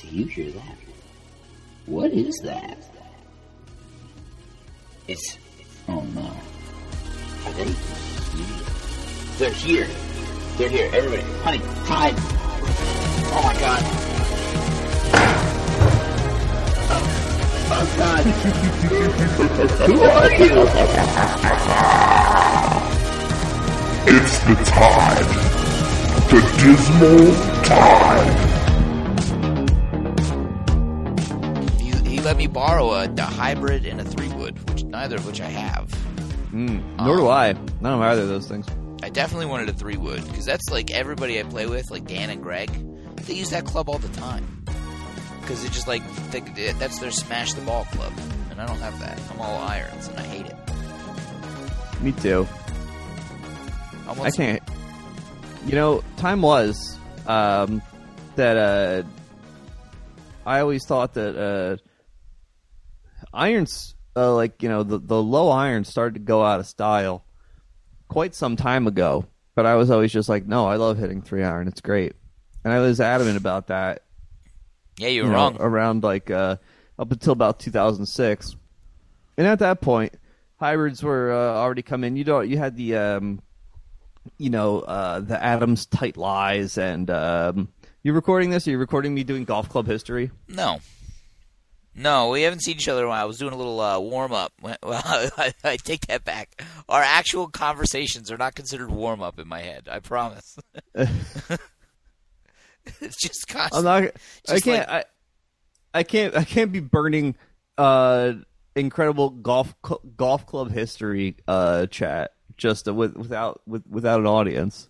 Do you hear that? What is that? It's. Oh no. Are they? They're here. They're here. Everybody. Honey, hide. Oh my god. Oh, oh god. Who are you? It's the tide. The dismal tide. Me borrow a, a hybrid and a three wood, which neither of which I have. Nor do I. None of either of those things. I definitely wanted a three wood because that's like everybody I play with, like Dan and Greg, they use that club all the time. Because it just like they, that's their smash the ball club, and I don't have that. I'm all irons, and I hate it. Me too. I, I can't. You know, time was um, that uh, I always thought that uh, irons, uh, like you know, the the low irons started to go out of style quite some time ago. But I was always just like, no, I love hitting three iron. It's great, and I was adamant about that. Yeah, you're you know, wrong. around like uh, up until about 2006, and at that point, hybrids were uh, already coming. You don't. You had the um, you know, uh, the Adams tight lies, and um, you recording this? Are you recording me doing golf club history? No. No, we haven't seen each other in a while. I was doing a little uh, warm up. Well, I, I take that back. Our actual conversations are not considered warm up in my head. I promise. it's just constant. I'm not. I can't. I, I can't. I can't be burning uh, incredible golf golf club history uh, chat just with, without with, without an audience.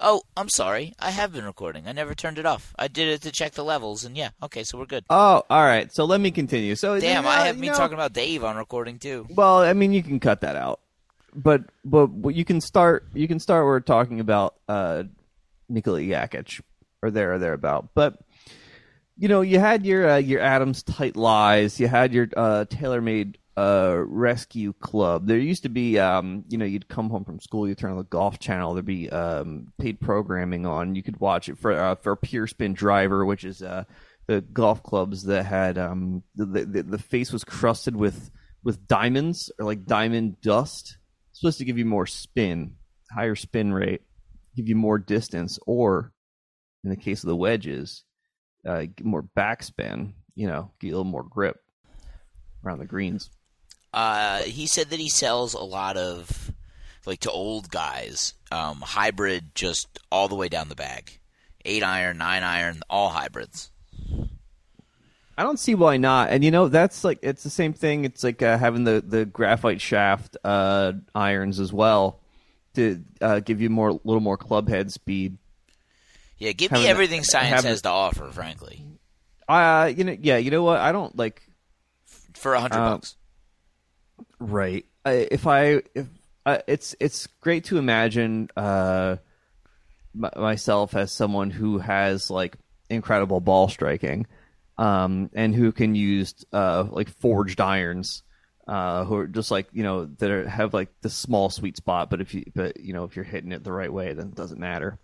Oh, I'm sorry. I have been recording. I never turned it off. I did it to check the levels, and yeah, okay, so we're good. Oh, all right. So let me continue. So Damn, uh, I have me know- talking about Dave on recording too. Well, I mean, you can cut that out, but but you can start you can start. We're talking about uh, Nikola Jokic or there or thereabout, but you know, you had your uh, your Adams tight lies, you had your uh, TaylorMade uh, rescue club. There used to be, um, you know, you'd come home from school, you turn on the golf channel, there'd be um, paid programming on. You could watch it for uh, for Pure Spin Driver, which is uh, the golf clubs that had um, the, the the face was crusted with with diamonds or like diamond dust. It's supposed to give you more spin, higher spin rate, give you more distance, or in the case of the wedges, uh, more backspin. You know, get a little more grip around the greens. Uh, he said that he sells a lot of, like to old guys, um, hybrid just all the way down the bag. Eight iron, nine iron, all hybrids. I don't see why not. And you know, that's like it's the same thing. It's like uh, having the the graphite shaft uh, irons as well to uh, give you more, little more club head speed. Yeah, give Having me the- everything science having- has to offer, frankly, Uh, you know, yeah, you know what? I don't like for a hundred Uh, bucks. Right. If I if uh, it's it's great to imagine uh, m- myself as someone who has like incredible ball striking, um, and who can use uh, like forged irons, uh, who are just like you know that are, have like the small sweet spot. But if you but you know if you're hitting it the right way, then it doesn't matter.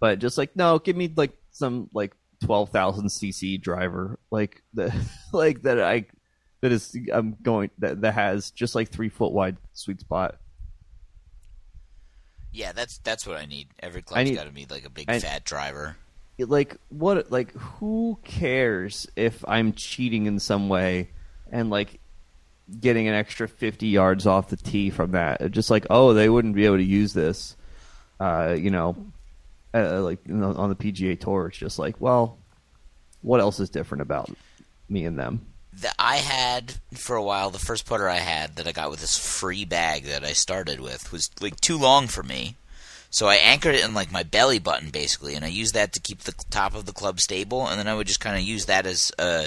But just like no, give me like some like twelve thousand cc driver, like the like that I that is I'm going that that has just like three foot wide sweet spot. Yeah, that's that's what I need. Every club's got to be like a big I- fat driver. Like what like who cares if I'm cheating in some way and like getting an extra 50 yards off the tee from that. Just like oh they wouldn't be able to use this, uh, you know, uh, like you know, on the PGA Tour. It's just like well, what else is different about me and them? That I had for a while, the first putter I had that I got with this free bag that I started with was like too long for me. So I anchored it in like my belly button basically, and I used that to keep the top of the club stable, and then I would just kind of use that as uh,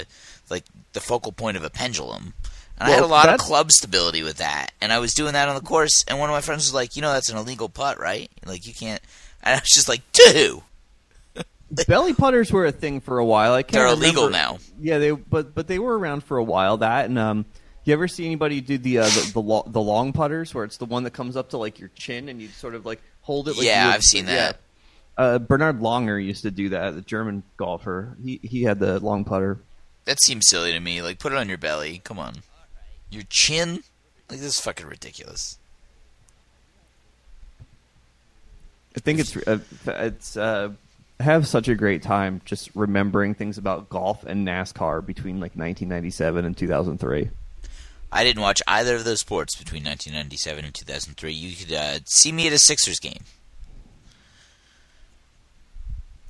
like the focal point of a pendulum. And I had a Well, lot of club stability with that, and I was doing that on the course. And one of my friends was like, "You know, that's an illegal putt, right? Like you can't." And I was just like, "Dude, Belly putters were a thing for a while. I can't they're remember- illegal now." Yeah, they but but they were around for a while. That and um, you ever see anybody do the uh, the the, lo- the long putters where it's the one that comes up to like your chin and you sort of like hold it? Like Yeah, would- I've seen that. Uh, Bernhard Langer used to do that. The German golfer. He he had the long putter. That seems silly to me. Like, put it on your belly. Come on. Your chin? Like, this is fucking ridiculous. I think it's uh, it's uh, have such a great time just remembering things about golf and NASCAR between like 1997 and 2003. I didn't watch either of those sports between 1997 and 2003. You could uh, see me at a Sixers game.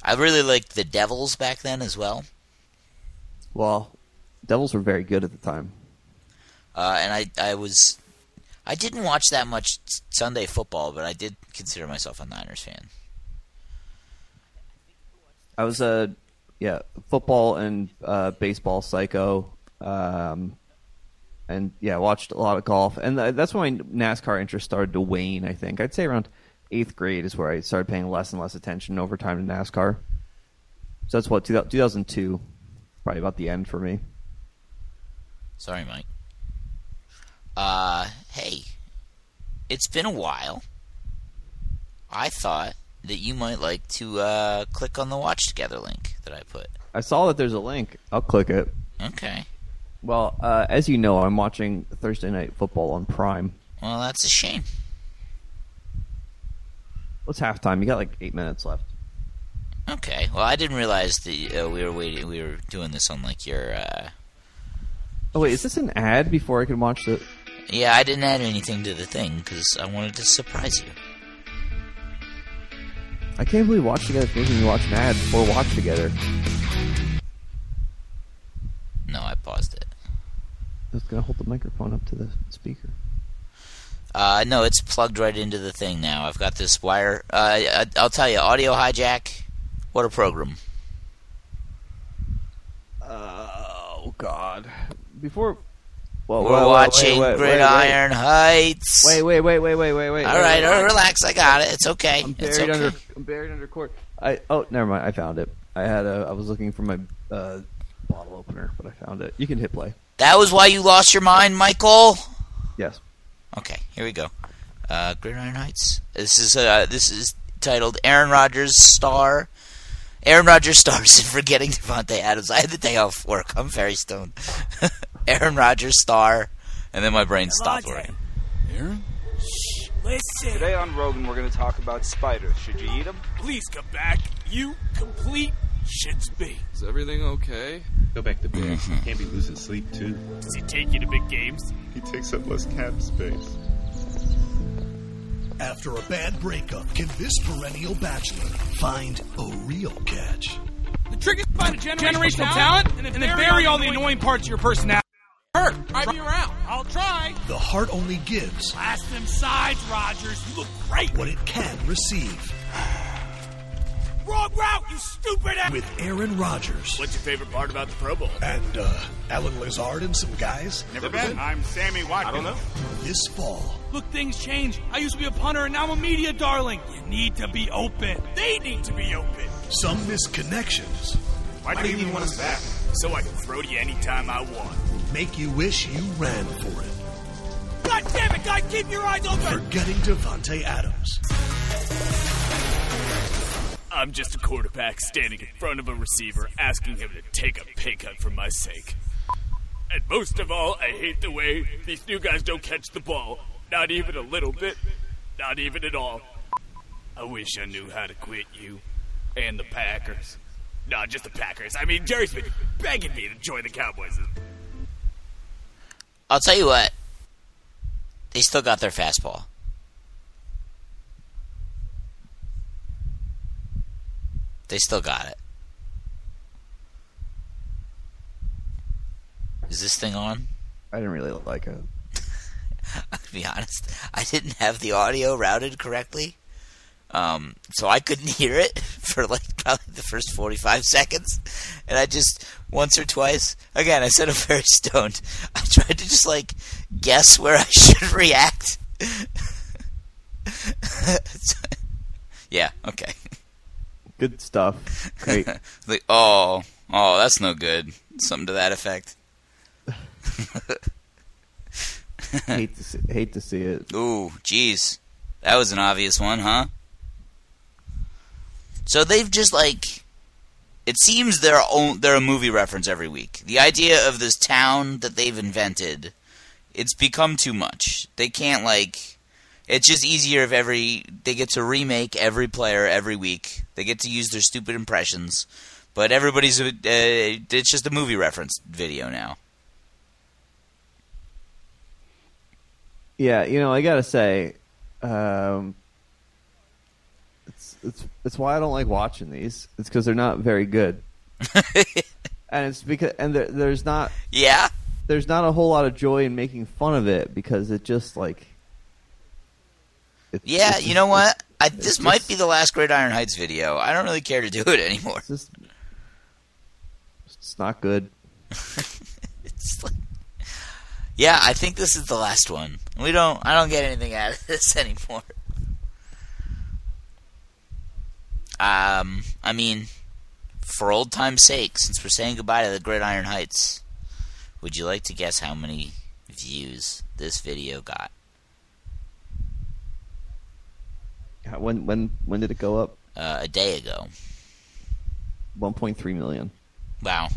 I really liked the Devils back then as well. Well, Devils were very good at the time. Uh, and I, I was, I didn't watch that much Sunday football, but I did consider myself a Niners fan. I was a yeah football and uh, baseball psycho, um, and yeah watched a lot of golf, and th- that's when my NASCAR interest started to wane. I think I'd say around eighth grade is where I started paying less and less attention over time to NASCAR. So that's what 2002, probably about the end for me. Sorry, Mike. Uh, hey, it's been a while. I thought that you might like to uh, click on the watch together link that I put. I saw that there's a link. I'll click it. Okay. Well, uh, as you know, I'm watching Thursday Night Football on Prime. Well, that's a shame. What's halftime? You got like eight minutes left. Okay. Well, I didn't realize that uh, we were waiting. We were doing this on like your. Uh... Oh wait, is this an ad before I can watch the? Yeah, I didn't add anything to the thing because I wanted to surprise you. I can't believe Watch Together is making me watch an ad before Watch Together. No, I paused it. I was gonna hold the microphone up to the speaker. Uh, no, it's plugged right into the thing now. I've got this wire. Uh, I'll tell you, Audio Hijack. What a program! oh God! Before, well, We're watching wait, wait, Gridiron Heights. Wait, wait, wait, wait, wait, wait, wait. All wait, wait, all right, wait. relax. I got it. It's okay. I'm it's buried okay. under. I'm buried under court. I oh, never mind. I found it. I had a. I was looking for my uh, bottle opener, but I found it. You can hit play. That was why you lost your mind, Michael. Yes. Okay, here we go. Uh, Gridiron Heights. This is uh, this is titled Aaron Rodgers star. Aaron Rodgers stars in Forgetting Davante Adams. I had the day off work. I'm very stoned. Aaron Rodgers star, and then my brain stopped working. Aaron? Listen, Today on Rogan, we're going to talk about spiders. Should you eat them? please come back. You complete shits be. Is everything okay? Go back to bed. Mm-hmm. Can't be losing sleep too. Does he take you to big games? He takes up less cap space. After a bad breakup, can this perennial bachelor find a real catch? The trick is to find a generational, talent, and then, bury all the annoying parts of your personality. Hurt. I'll be around. I'll try. The heart only gives Blast them sides, Rodgers. You look great. what it can receive. Wrong route, you stupid ass. With Aaron Rodgers What's your favorite part about the Pro Bowl? and uh, Allen Lazard and some guys Never been. I'm Sammy Watkins. I don't know. this fall. Look, things change. I used to be a punter, and now I'm a media darling. You need to be open. They need to be open. Some misconnections. connections Why, do you even want us back? So I can throw to you anytime I want. Make you wish you ran for it. God damn it, guys, keep your eyes open. Forgetting Davante Adams. I'm just a quarterback standing in front of a receiver asking him to take a pay cut for my sake. And most of all, I hate the way these new guys don't catch the ball. Not even a little bit. Not even at all. I wish I knew how to quit you. And the Packers. Not just the Packers. I mean, Jerry's been begging me to join the Cowboys. I'll tell you what. They still got their fastball. They still got it. Is this thing on? I didn't really like it. to be honest, I didn't have the audio routed correctly. Um, so I couldn't hear it for like probably the first 45 seconds. And I just, once or twice, again, I said I'm very stoned. I tried to just like guess where I should react. yeah, okay. Good stuff. Great. like, oh, oh, that's no good. Something to that effect. hate to see, hate to see it. Ooh, jeez. That was an obvious one, huh? So they've just like it seems they're they're a movie reference every week. The idea of this town that they've invented, it's become too much. They can't like. It's just easier if every they get to remake every player every week. They get to use their stupid impressions, but everybody's uh, it's just a movie reference video now. Yeah, you know, I gotta say, um, it's it's why I don't like watching these. It's because they're not very good, and it's because and there, there's not Yeah, there's not a whole lot of joy in making fun of it because it just like. It's, yeah. it's You know what? I, this might be the last Gridiron Heights video. I don't really care to do it anymore. It's just it's not good. It's like, yeah, I think this is the last one. We don't. I don't get anything out of this anymore. Um, I mean, for old time's sake, since we're saying goodbye to the Gridiron Heights, would you like to guess how many views this video got? When when when did it go up? Uh, a day ago. 1.3 million. Wow.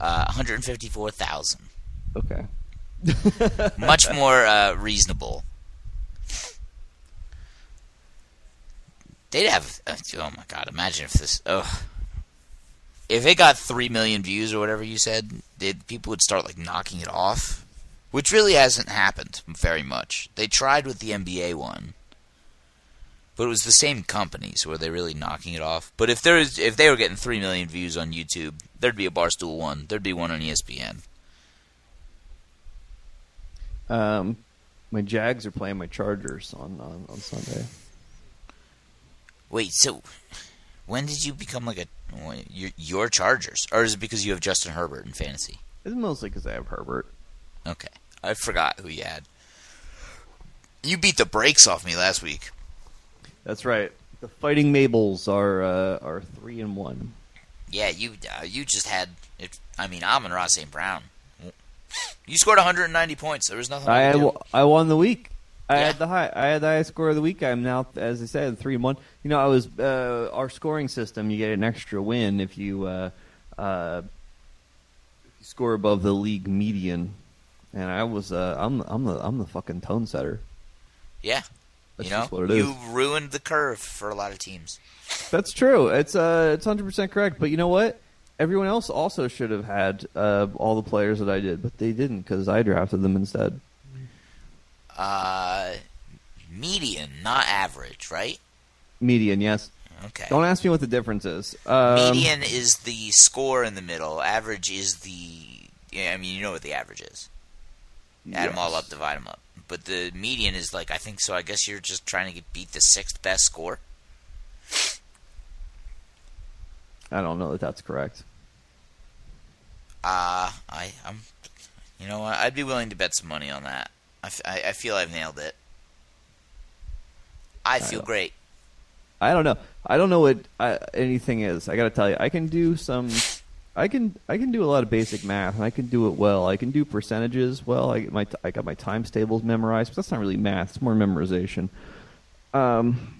Uh, 154,000. Okay. Much more uh, reasonable. They'd have. Oh my god! Imagine if this. Oh, if it got three million views or whatever you said, did people would start like knocking it off? Which really hasn't happened very much. They tried with the NBA one, but it was the same company, so were they really knocking it off? But if there is, if they were getting three million views on YouTube, there'd be a Barstool one. There'd be one on ESPN. Um, my Jags are playing my Chargers on on, on Sunday. Wait, so when did you become like a your, your Chargers, or is it because you have Justin Herbert in fantasy? It's mostly because I have Herbert. Okay, I forgot who you had. You beat the brakes off me last week. That's right. The Fighting Mabels are uh, are three and one. Yeah, you uh, you just had. It, I mean, Amon-Ra St. Brown. You scored 190 points. There was nothing. I I, had, could do. I won the week. I Yeah. had the high. I had the highest score of the week. I'm now, as I said, three and one. You know, I was uh, our scoring system. You get an extra win if you uh, uh, if you score above the league median. And I was uh, I'm I'm the I'm the fucking tone setter. Yeah, That's you know, what it is. you ruined the curve for a lot of teams. That's true. It's uh, it's hundred percent correct. But you know what? Everyone else also should have had uh, all the players that I did, but they didn't because I drafted them instead. Uh, median, not average, right? Median, yes. Okay. Don't ask me what the difference is. Um, Median is the score in the middle. Average is the. Yeah, I mean, you know what the average is. Add them all up, divide them up. But the median is like I think so. I guess you're just trying to get, beat the sixth best score. I don't know that that's correct. Uh, I, I'm. You know what? I'd be willing to bet some money on that. I, f- I- I feel I've nailed it. I feel don't- great. I don't know. I don't know what uh, anything is. I got to tell you, I can do some. I can I can do a lot of basic math, and I can do it well. I can do percentages well. I my I got my times tables memorized, but that's not really math. It's more memorization. Um,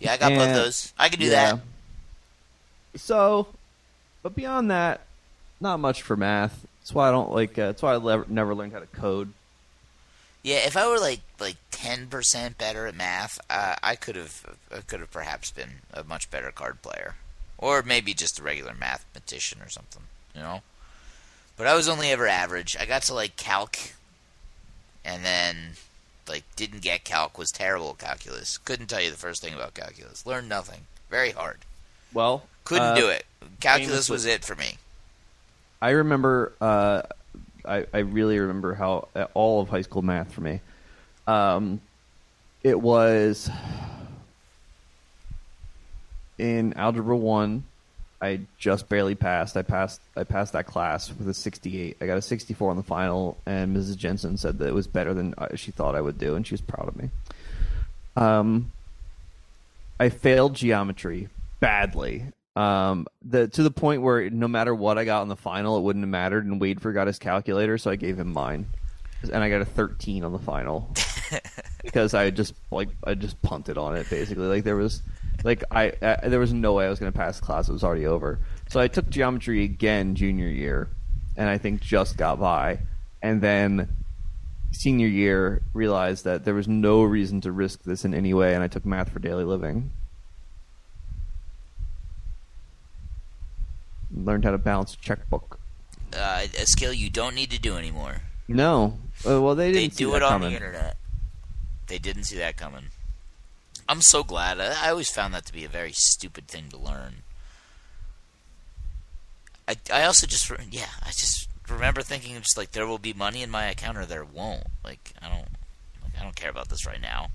Yeah, I got both those. I can do yeah. that. So, but beyond that, not much for math. That's why I don't like. Uh, that's why I lever- never learned how to code. Yeah, if I were like like ten percent better at math, uh, I could have I could have perhaps been a much better card player, or maybe just a regular mathematician or something, you know. But I was only ever average. I got to like calc, and then like didn't get calc. Was terrible at calculus. Couldn't tell you the first thing about calculus. Learned nothing. Very hard. Well, Couldn't uh, do it. Calculus was it for me. I remember. Uh, I I really remember how uh, all of high school math for me. Um, it was in algebra one. I just barely passed. I passed. I passed that class with a 68. I got a 64 on the final, and Mrs. Jensen said that it was better than uh, she thought I would do, and she was proud of me. Um, I failed geometry badly. Um, the to the point where no matter what I got in the final, it wouldn't have mattered. And Wade forgot his calculator, so I gave him mine, and I got a 13 on the final. because I just like I just punted on it basically. Like there was like I, I there was no way I was going to pass the class. It was already over. So I took geometry again junior year, and I think just got by. And then senior year realized that there was no reason to risk this in any way, and I took math for daily living. Learned how to balance a checkbook. Uh, a skill you don't need to do anymore. No, uh, well they They didn't see do it on coming. the internet. They didn't see that coming. I'm so glad. I, I always found that to be a very stupid thing to learn. I, I also just yeah I just remember thinking just like there will be money in my account or there won't. Like I don't like I don't care about this right now.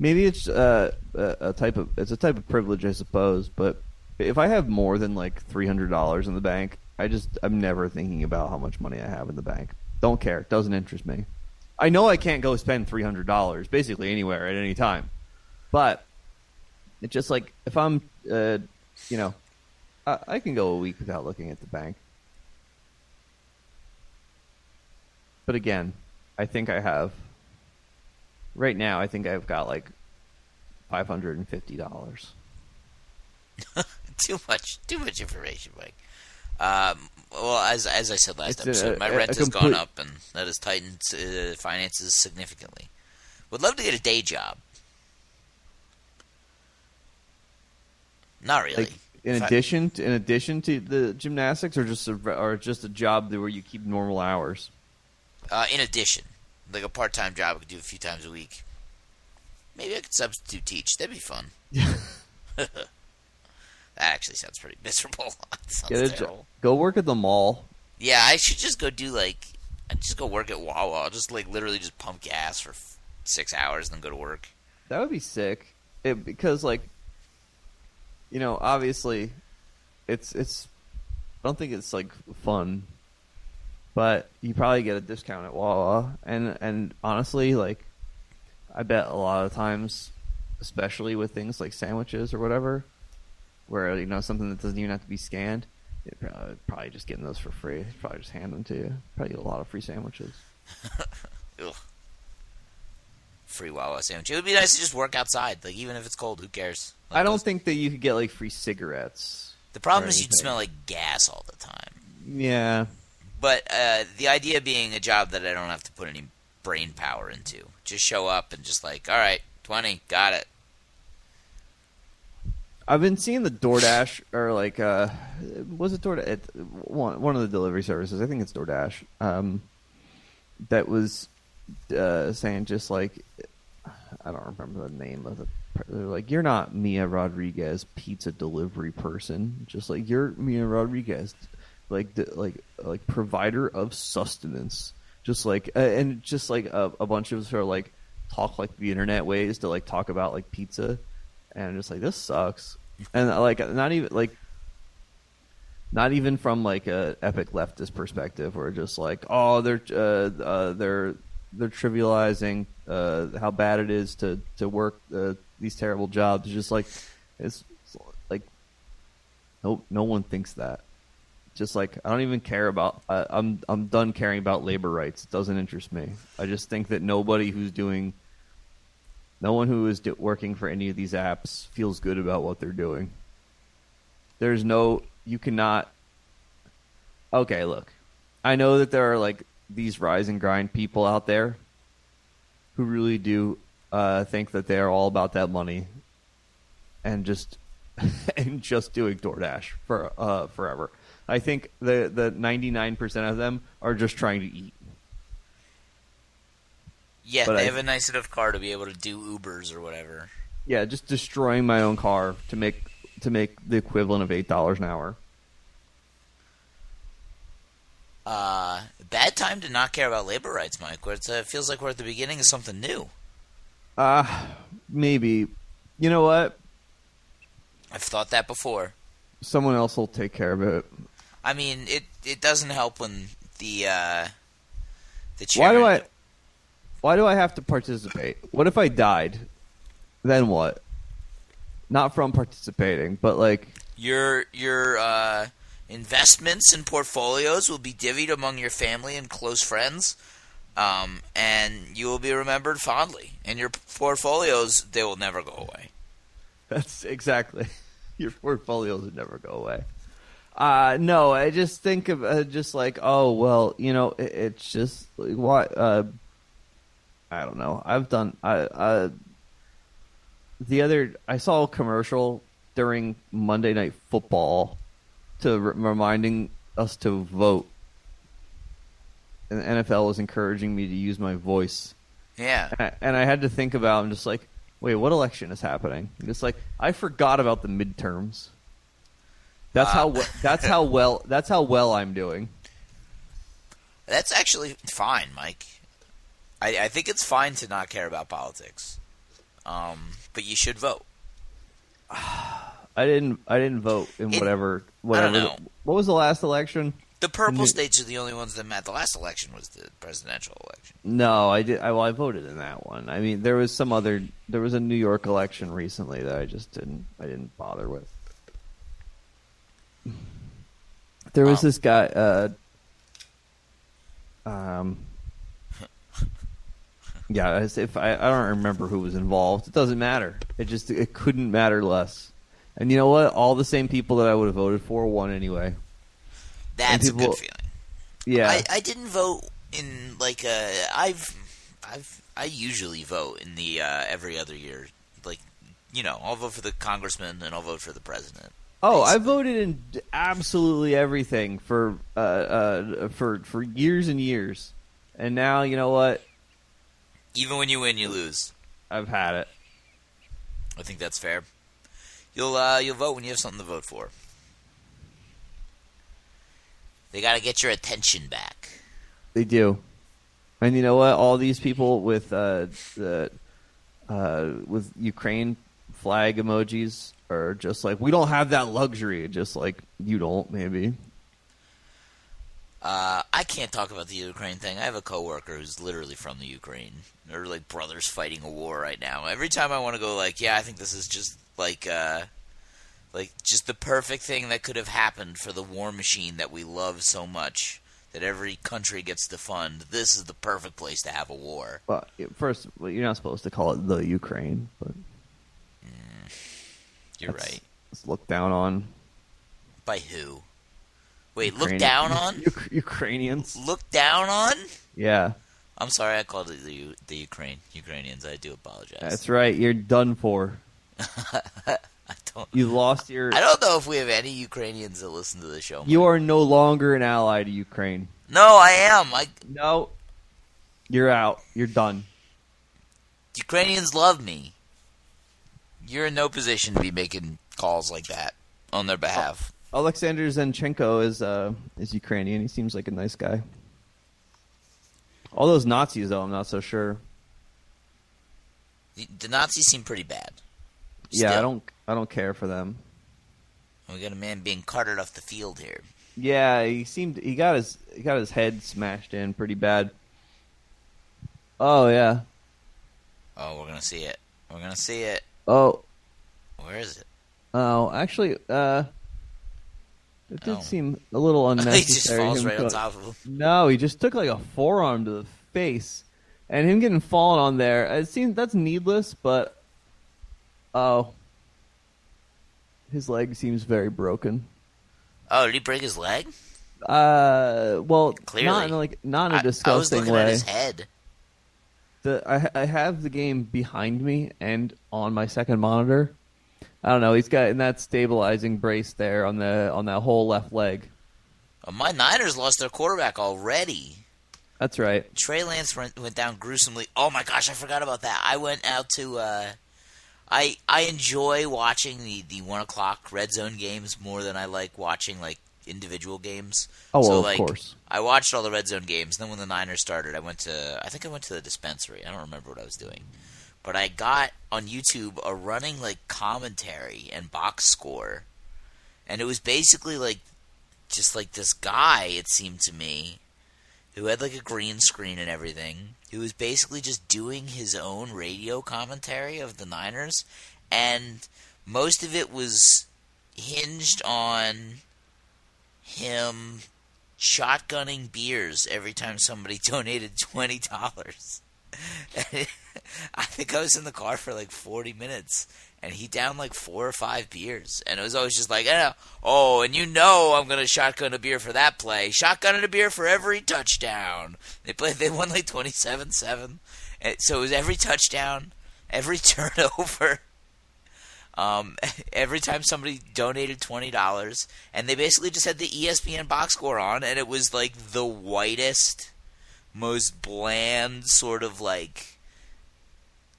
Maybe it's uh, a, a type of it's a type of privilege, I suppose. But if I have more than like three hundred dollars in the bank, I just I'm never thinking about how much money I have in the bank. Don't care. It doesn't interest me. I know I can't go spend three hundred dollars basically anywhere at any time, but it's just like if I'm, uh, you know, I, I can go a week without looking at the bank. But again, I think I have right now. I think I've got like five hundred and fifty dollars. too much too much information, Mike. Um, well, as as I said last It's a- episode, my a- a rent has complete- gone up, and that has tightened uh, finances significantly. Would love to get a day job. Not really. Like in If I- addition, to, in addition to the gymnastics, or just a, or just a job where you keep normal hours. Uh, in addition, like a part-time job I could do a few times a week. Maybe I could substitute teach. That'd be fun. that actually sounds pretty miserable. Sounds Get a terrible. go work at the mall. Yeah, I should just go do like, I just go work at Wawa. I'll just like literally just pump gas for f- six hours and then go to work. That would be sick. It, because like, you know, obviously, it's it's. I don't think it's like fun, but you probably get a discount at Wawa, and and honestly, like, I bet a lot of times, especially with things like sandwiches or whatever, where you know something that doesn't even have to be scanned, it probably, probably just getting those for free. Probably just hand them to you. Probably get a lot of free sandwiches. Ugh. Free Wawa sandwich. It would be nice to just work outside. Like even if it's cold, who cares? Like, I don't those- think that you could get like free cigarettes. The problem is you'd smell like gas all the time. Yeah, But uh, the idea being a job that I don't have to put any brain power into. Just show up and just like, all right, twenty, got it. I've been seeing the DoorDash or like uh was it DoorDash? It, one one of the delivery services. I think it's DoorDash um that was uh saying just like I don't remember the name of the they're like you're not Mia Rodriguez pizza delivery person. Just like you're Mia Rodriguez like the, like like provider of sustenance. Just like and just like a, a bunch of sort of like talk like the internet ways to like talk about like pizza. And just like this sucks and like not even like not even from like a epic leftist perspective where just like oh they're uh, uh, they're they're trivializing uh, how bad it is to to work uh, these terrible jobs. It's just like it's, it's like no no one thinks that. Just like I don't even care about I, I'm I'm done caring about labor rights. It doesn't interest me. I just think that nobody who's doing no one who is working for any of these apps feels good about what they're doing. There's no, you cannot. Okay, look, I know that there are like these rise and grind people out there who really do uh, think that they are all about that money and just and just doing DoorDash for uh, forever. I think the the 99% of them are just trying to eat. Yeah, But they I- have a nice enough car to be able to do Ubers or whatever. Yeah, just destroying my own car to make to make the equivalent of eight dollars an hour. Uh, bad time to not care about labor rights, Mike. Where it's, uh, it feels like we're at the beginning of something new. Uh maybe. You know what? I've thought that before. Someone else will take care of it. I mean, it it doesn't help when the uh, the Why do I? Why do I have to participate? What if I died? Then what? Not from participating, but like, Your your uh, investments and portfolios will be divvied among your family and close friends. um, and you will be remembered fondly. And your portfolios, they will never go away. That's exactly your portfolios would never go away. Uh, no, I just think of uh, just like, oh well, you know, it, it's just like, what uh, I don't know. I've done I uh, the other I saw a commercial during Monday Night Football to re- reminding us to vote. And the NFL was encouraging me to use my voice. Yeah. And I, and I had to think about. I'm just like, wait, what election is happening? And it's like I forgot about the midterms. That's Uh. how we- that's how well that's how well I'm doing. That's actually fine, Mike. I, I think it's fine to not care about politics. Um, but you should vote. I didn't I didn't vote in It- whatever I whatever. don't know. What was the last election? The purple states are the only ones that met. The last election was the presidential election. No, I did. I, well, I voted in that one. I mean, there was some other. There was a New York election recently that I just didn't. I didn't bother with. There was Wow. this guy. Uh, um. Yeah, as if I, I don't remember who was involved. It doesn't matter. It just it couldn't matter less. And you know what? All the same people that I would have voted for won anyway. That's a good feeling. Yeah, I, I didn't vote in like uh I've I've I usually vote in the uh, every other year. Like you know, I'll vote for the congressman and I'll vote for the president. Oh, I voted in absolutely everything for uh, uh, for for years and years, and now you know what? Even when you win, you lose. I've had it. I think that's fair. You'll uh, you'll vote when you have something to vote for. They got to get your attention back. They do, and you know what? All these people with uh, the uh, with Ukraine flag emojis are just like we don't have that luxury. Just like you don't, maybe. Uh, I can't talk about the Ukraine thing. I have a coworker who's literally from the Ukraine. They're like brothers fighting a war right now. Every time I want to go, like, yeah, I think this is just like, uh, like just the perfect thing that could have happened for the war machine that we love so much that every country gets to fund. This is the perfect place to have a war. Well, first, well, you're not supposed to call it the Ukraine, but You're that's- right. It's looked down on. By who? Wait, look down on? Uk- Ukrainians. Look down on? Yeah. I'm sorry, I called it the U- the Ukraine Ukrainians. I do apologize. That's right. You're done for. I don't. You lost your. I don't know if we have any Ukrainians that listen to the show. You are no longer an ally to Ukraine. No, I am. I, No. You're out. You're done. Ukrainians love me. You're in no position to be making calls like that on their behalf. Alexander Zinchenko is uh is Ukrainian. He seems like a nice guy. All those Nazis though, I'm not so sure. The, the Nazis seem pretty bad. Yeah, I don't I don't care for them. We got a man being carted off the field here. Yeah, he seemed he got his he got his head smashed in pretty bad. Oh yeah. Oh, we're gonna see it. We're gonna see it. Oh Where is it? oh actually uh it did Oh. seem a little unnecessary. he just falls him right on go- top of him. No, he just took like a forearm to the face, and him getting fallen on there. It seems that's needless, but oh, his leg seems very broken. Oh, did he break his leg? Uh, well, Clearly. not in like not in a I, I was disgusting looking way. at his head. The I I have the game behind me and on my second monitor. I don't know. He's got in that stabilizing brace there on the on that whole left leg. My Niners lost their quarterback already. That's right. Trey Lance went, went down gruesomely. Oh my gosh, I forgot about that. I went out to. Uh, I I enjoy watching the, the one o'clock red zone games more than I like watching like individual games. Oh, so, well, of like, course. I watched all the red zone games. Then when the Niners started, I went to. I think I went to the dispensary. I don't remember what I was doing, but I got on YouTube a running like commentary and box score, and it was basically like just like this guy. It seemed to me who had like a green screen and everything, who was basically just doing his own radio commentary of the Niners, and most of it was hinged on him shotgunning beers every time somebody donated twenty dollars. I think I was in the car for like forty minutes, and he downed like four or five beers, and it was always just like, eh, "Oh, and you know I'm gonna shotgun a beer for that play, shotgun a beer for every touchdown." They played, they won like twenty seven seven, so it was every touchdown, every turnover. Um, every time somebody donated twenty dollars, and they basically just had the ESPN box score on, and it was like the whitest, most bland sort of like.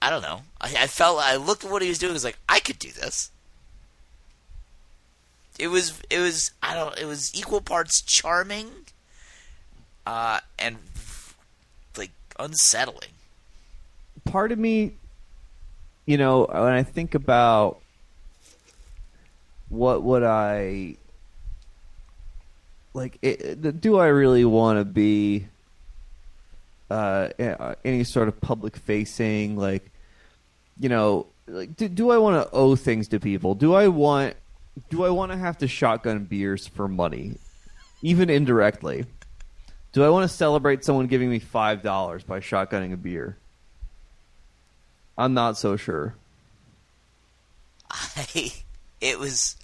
I don't know. I, I felt I looked at what he was doing. I was like, I could do this. It was it was I don't it was equal parts charming, uh, and like unsettling. part of me, you know, when I think about what would I like, it, do I really want to be uh, any sort of public facing, like, you know, like, do, do I want to owe things to people? Do I want, do I want to have to shotgun beers for money, even indirectly? Do I want to celebrate someone giving me five dollars by shotgunning a beer? I'm not so sure. I, it was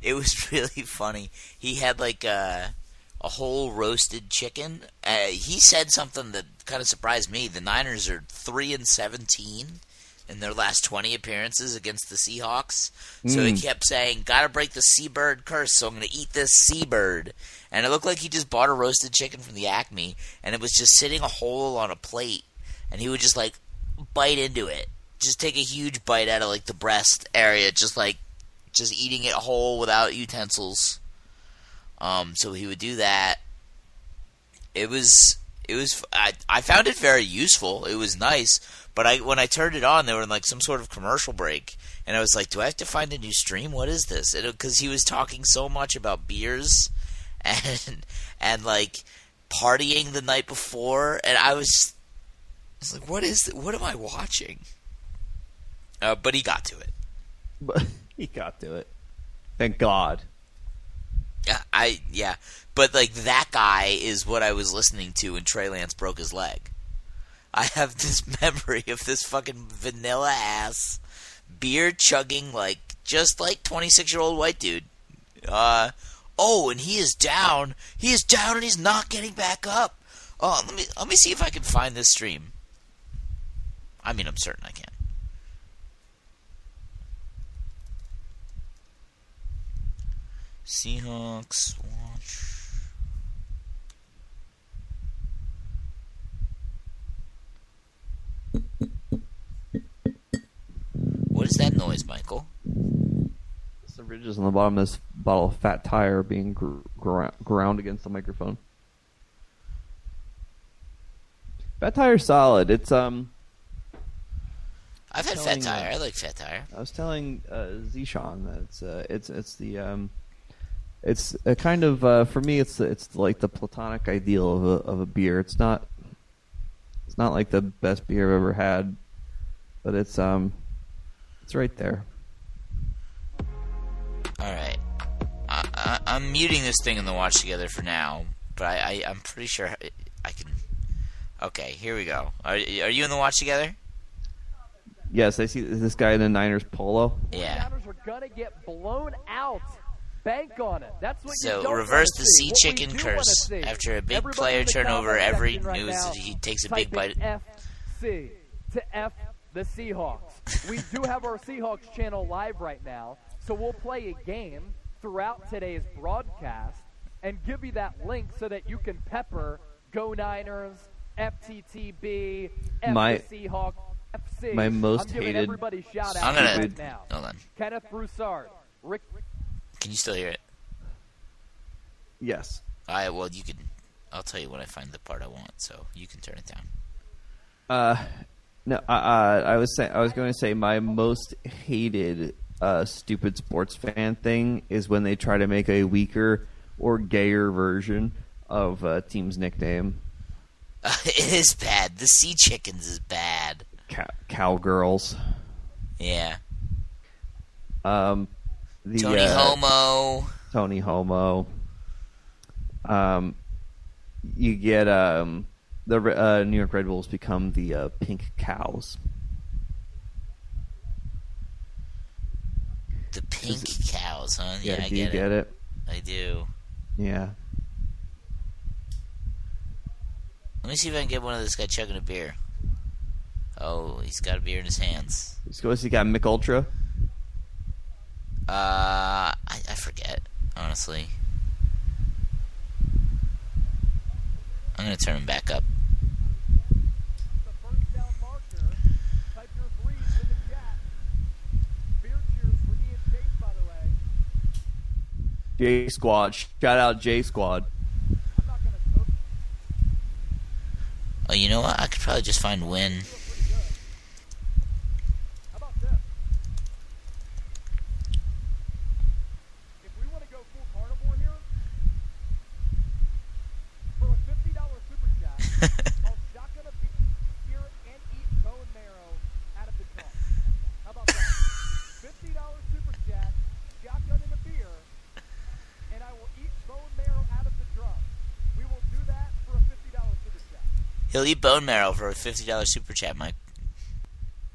it was really funny. He had like a a whole roasted chicken. Uh, he said something that kind of surprised me. The Niners are three and seventeen in their last twenty appearances against the Seahawks. So he Mm. kept saying, "Got to break the seabird curse." So I'm to eat this seabird. And it looked like he just bought a roasted chicken from the Acme, and it was just sitting a whole on a plate, and he would just like bite into it, just take a huge bite out of like the breast area, just like just eating it whole without utensils. Um, so he would do that. It was it was I I found it very useful. It was nice, but I when I turned it on, they were in like some sort of commercial break, and I was like, "Do I have to find a new stream? What is this?" Because he was talking so much about beers and and like partying the night before, and I was, I was like, "What is? What am I watching?" Uh, but he got to it. But he got to it. Thank God. I yeah, but like that guy is what I was listening to when Trey Lance broke his leg. I have this memory of this fucking vanilla ass beer chugging like just like twenty six year old white dude. Uh oh, and he is down. He is down and he's not getting back up. Oh, let me let me see if I can find this stream. I mean, I'm certain I can. Seahawks watch. What is that noise, Michael? It's the ridges on the bottom of this bottle of fat tire being gr- gr- ground against the microphone. Fat tire's solid. It's um. I've had telling, Fat Tire. uh, I like Fat Tire. I was telling uh, Zishan that it's uh, it's it's the um, it's a kind of uh, for me it's it's like the platonic ideal of a of a beer. It's not it's not like the best beer I've ever had, but it's um it's right there. All right, I, I, I'm muting this thing in the watch together for now, but I, I I'm pretty sure I, I can. Okay, here we go. Are are you in the watch together? Yes, I see this guy in the Niners polo. Yeah. Niners are gonna get blown out. Bank on it. That's what you So don't reverse the sea chicken curse. After a big Everybody player turnover, every section right news now, he takes a type big bite. FC to F the Seahawks. we do have our Seahawks channel live right now, so we'll play a game throughout today's broadcast and give you that link so that you can pepper Go Niners, FTTB, F My- the Seahawks, FC. my most I'm hated everybody shout out I'm gonna right now. hold on. Kenneth Broussard, Rick Can you still hear it? Yes. I well, you can. I'll tell you when I find the part I want, so you can turn it down. Uh, no, I, I, I was saying I was going to say my most hated uh, stupid sports fan thing is when they try to make a weaker or gayer version of a team's nickname. it is bad. The sea chickens is bad. Cow- cowgirls. Yeah. Um, the, Tony uh, Homo. Tony Homo. Um, you get um, the uh, New York Red Bulls become the uh, pink cows. The pink cows, huh? Yeah, I do you get, get it? I do. Yeah. Let me see if I can get one of this guy chugging a beer. Oh, he's got a beer in his hands. He's got Mich Ultra. Uh, I, I forget, honestly. I'm gonna turn him back up. J Squad. Shout out J Squad. Oh, you know what? I could probably just find Win. Eat bone marrow for a fifty dollars super chat, Mike.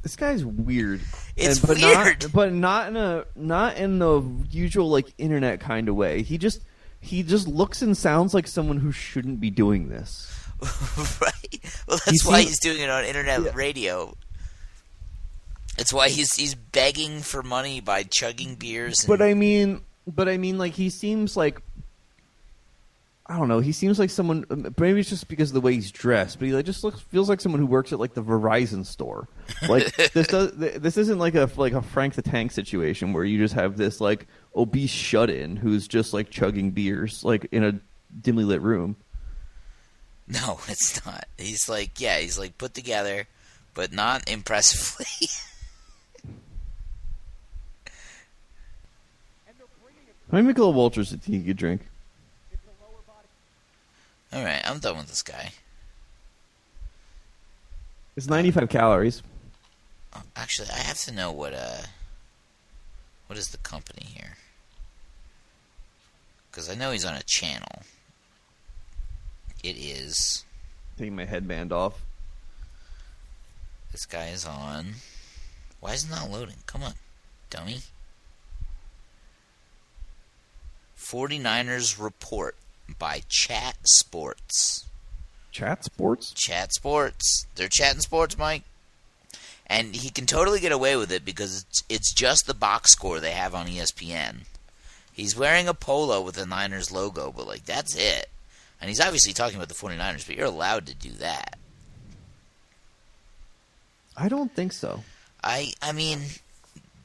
This guy's weird. It's but weird. not, but not in a not in the usual like internet kind of way. He just he just looks and sounds like someone who shouldn't be doing this. right? Well, that's He why seems- he's doing it on internet radio. It's why he's he's begging for money by chugging beers. And, But I mean, but I mean, like he seems like I don't know. He seems like someone. Um, maybe it's just because of the way he's dressed, but he like just looks feels like someone who works at like the Verizon store. Like this does. This isn't like a like a Frank the Tank situation where you just have this like obese shut in who's just like chugging beers like in a dimly lit room. no, it's not. He's like, yeah, he's like put together, but not impressively. How many Michelob Ultras did you could drink? All right, I'm done with this guy. It's ninety five calories. Oh, Actually, I have to know what uh, what is the company here? Because I know he's on a channel. It is. Taking my headband off. This guy is on. Why is it not loading? Come on, dummy. 49ers Report by Chat Sports. Chat Sports. Chat Sports. They're chatting sports, Mike. And he can totally get away with it because it's, it's just the box score they have on ESPN. He's wearing a polo with the Niners logo, but like that's it. And he's obviously talking about the 49ers, but you're allowed to do that. I don't think so. I I mean,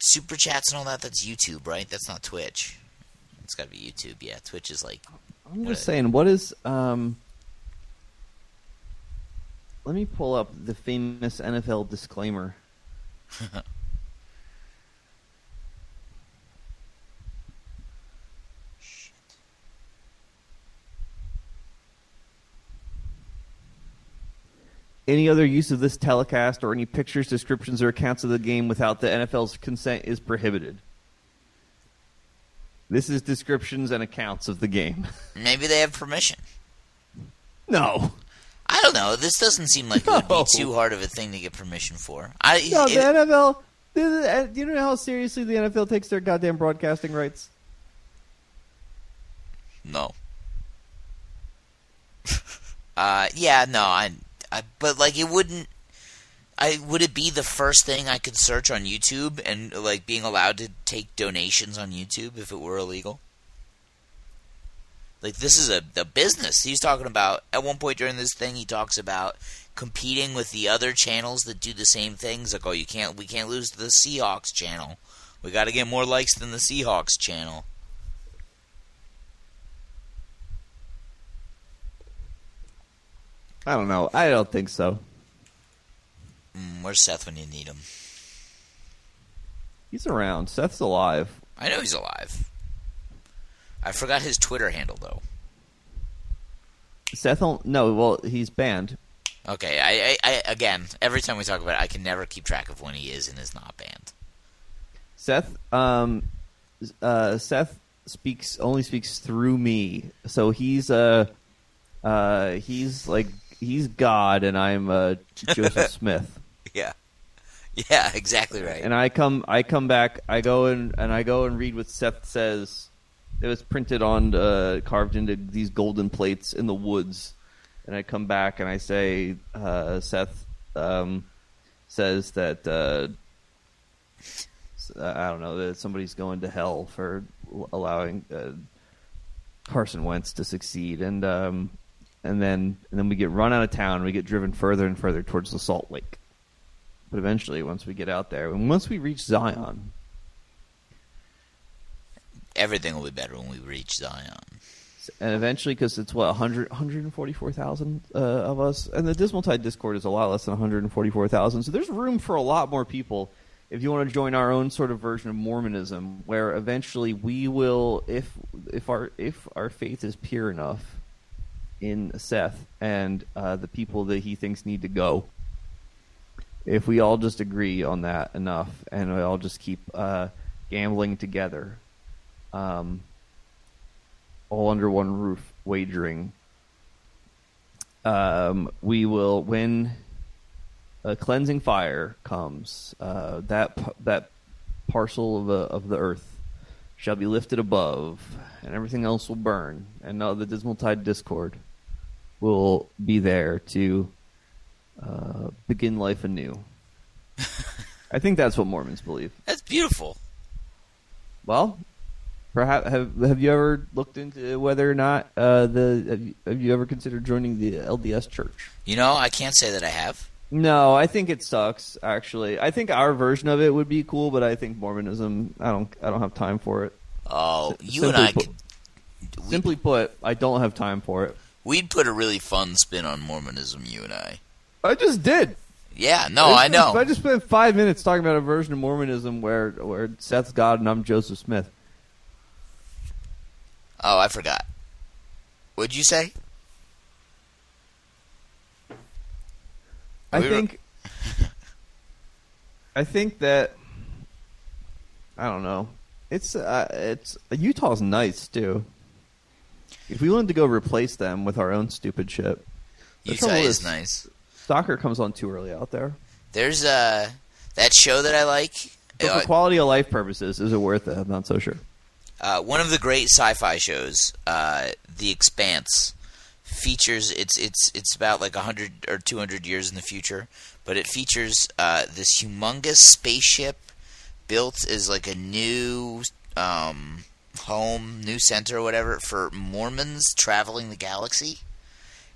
super chats and all that. That's YouTube, right? That's not Twitch. It's got to be YouTube. Yeah, Twitch is like. I'm just saying, what is um? Let me pull up the famous NFL disclaimer. Any other use of this telecast or any pictures, descriptions, or accounts of the game without the NFL's consent is prohibited. This is descriptions and accounts of the game. Maybe they have permission. no. I don't know. This doesn't seem like it would be too hard of a thing to get permission for. I No, it- the NFL. the- the- Do you know how seriously the NFL takes their goddamn broadcasting rights? No. uh, yeah, no, I, I, but like it wouldn't. I would it be the first thing I could search on YouTube and like being allowed to take donations on YouTube if it were illegal? Like this is a, a business. He's talking about at one point during this thing he talks about competing with the other channels that do the same things. Like, oh, you can't we can't lose the Seahawks channel. We got to get more likes than the Seahawks channel. I don't know. I don't think so. Mm, where's Seth when you need him? He's around. Seth's alive. I know he's alive. I forgot his Twitter handle though. Seth, no. Well, he's banned. Okay, I, I, I again, every time we talk about it, I can never keep track of when he is and is not banned. Seth, um, uh, Seth speaks only speaks through me. So he's uh, Uh, he's like he's God, and I'm uh, Joseph Smith. Yeah. Exactly right. And I come, I come back, I go and and I go and read what Seth says. It was printed on, uh, carved into these golden plates in the woods. And I come back and I say, uh, Seth um, says that uh, s- I don't know that somebody's going to hell for allowing uh, Carson Wentz to succeed, and um, and then and then we get run out of town. and We get driven further and further towards the Salt Lake. But eventually, once we get out there, and once we reach Zion, Everything will be better when we reach Zion. and eventually, because it's what 100, 144,000 uh, of us, and the Dismal Tide Discord is a lot less than 144,000. So there's room for a lot more people if you want to join our own sort of version of Mormonism, where eventually we will, if if our if our faith is pure enough in Seth and uh, the people that he thinks need to go, if we all just agree on that enough, and we all just keep uh, gambling together, um, all under one roof, wagering, um, we will when a cleansing fire comes. Uh, that that parcel of the of the earth shall be lifted above, and everything else will burn, and now the dismal tide discord will be there to uh, begin life anew. I think that's what Mormons believe. That's beautiful. Well, perhaps have have you ever looked into whether or not uh, the have you, have you ever considered joining the LDS Church? You know, I can't say that I have. No, I think it sucks. Actually, I think our version of it would be cool, but I think Mormonism. I don't. I don't have time for it. Oh, S- you and I put- could, Simply put, I don't have time for it. we'd put a really fun spin on Mormonism, you and I. I just did. Yeah, no, I just- know. I just spent five minutes talking about a version of Mormonism where where Seth's God and I'm Joseph Smith. Oh, I forgot. What'd you say? I We were- think. I think that. I don't know. It's uh, it's Utah's nice too. If we wanted to go replace them with our own stupid shit, the Utah is nice. Soccer comes on too early out there. There's uh that show that I like. But Uh, for quality of life purposes, is it worth it? I'm not so sure. Uh, one of the great sci-fi shows, uh, The Expanse, features it's it's it's about like hundred or two hundred years in the future, but it features uh, this humongous spaceship built as like a new um, home, new center, or whatever for Mormons traveling the galaxy,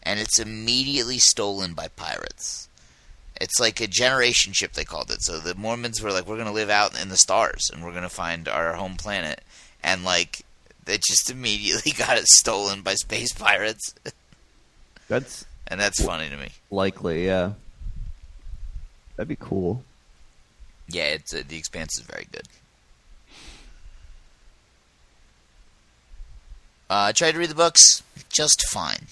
and it's immediately stolen by pirates. It's like a generation ship, they called it. So the Mormons were like, we're going to live out in the stars and we're going to find our home planet. And like, they just immediately got it stolen by space pirates. That's and that's funny to me. likely, yeah. That'd be cool. Yeah, it's uh, The Expanse is very good. Uh, I tried to read the books, just fine.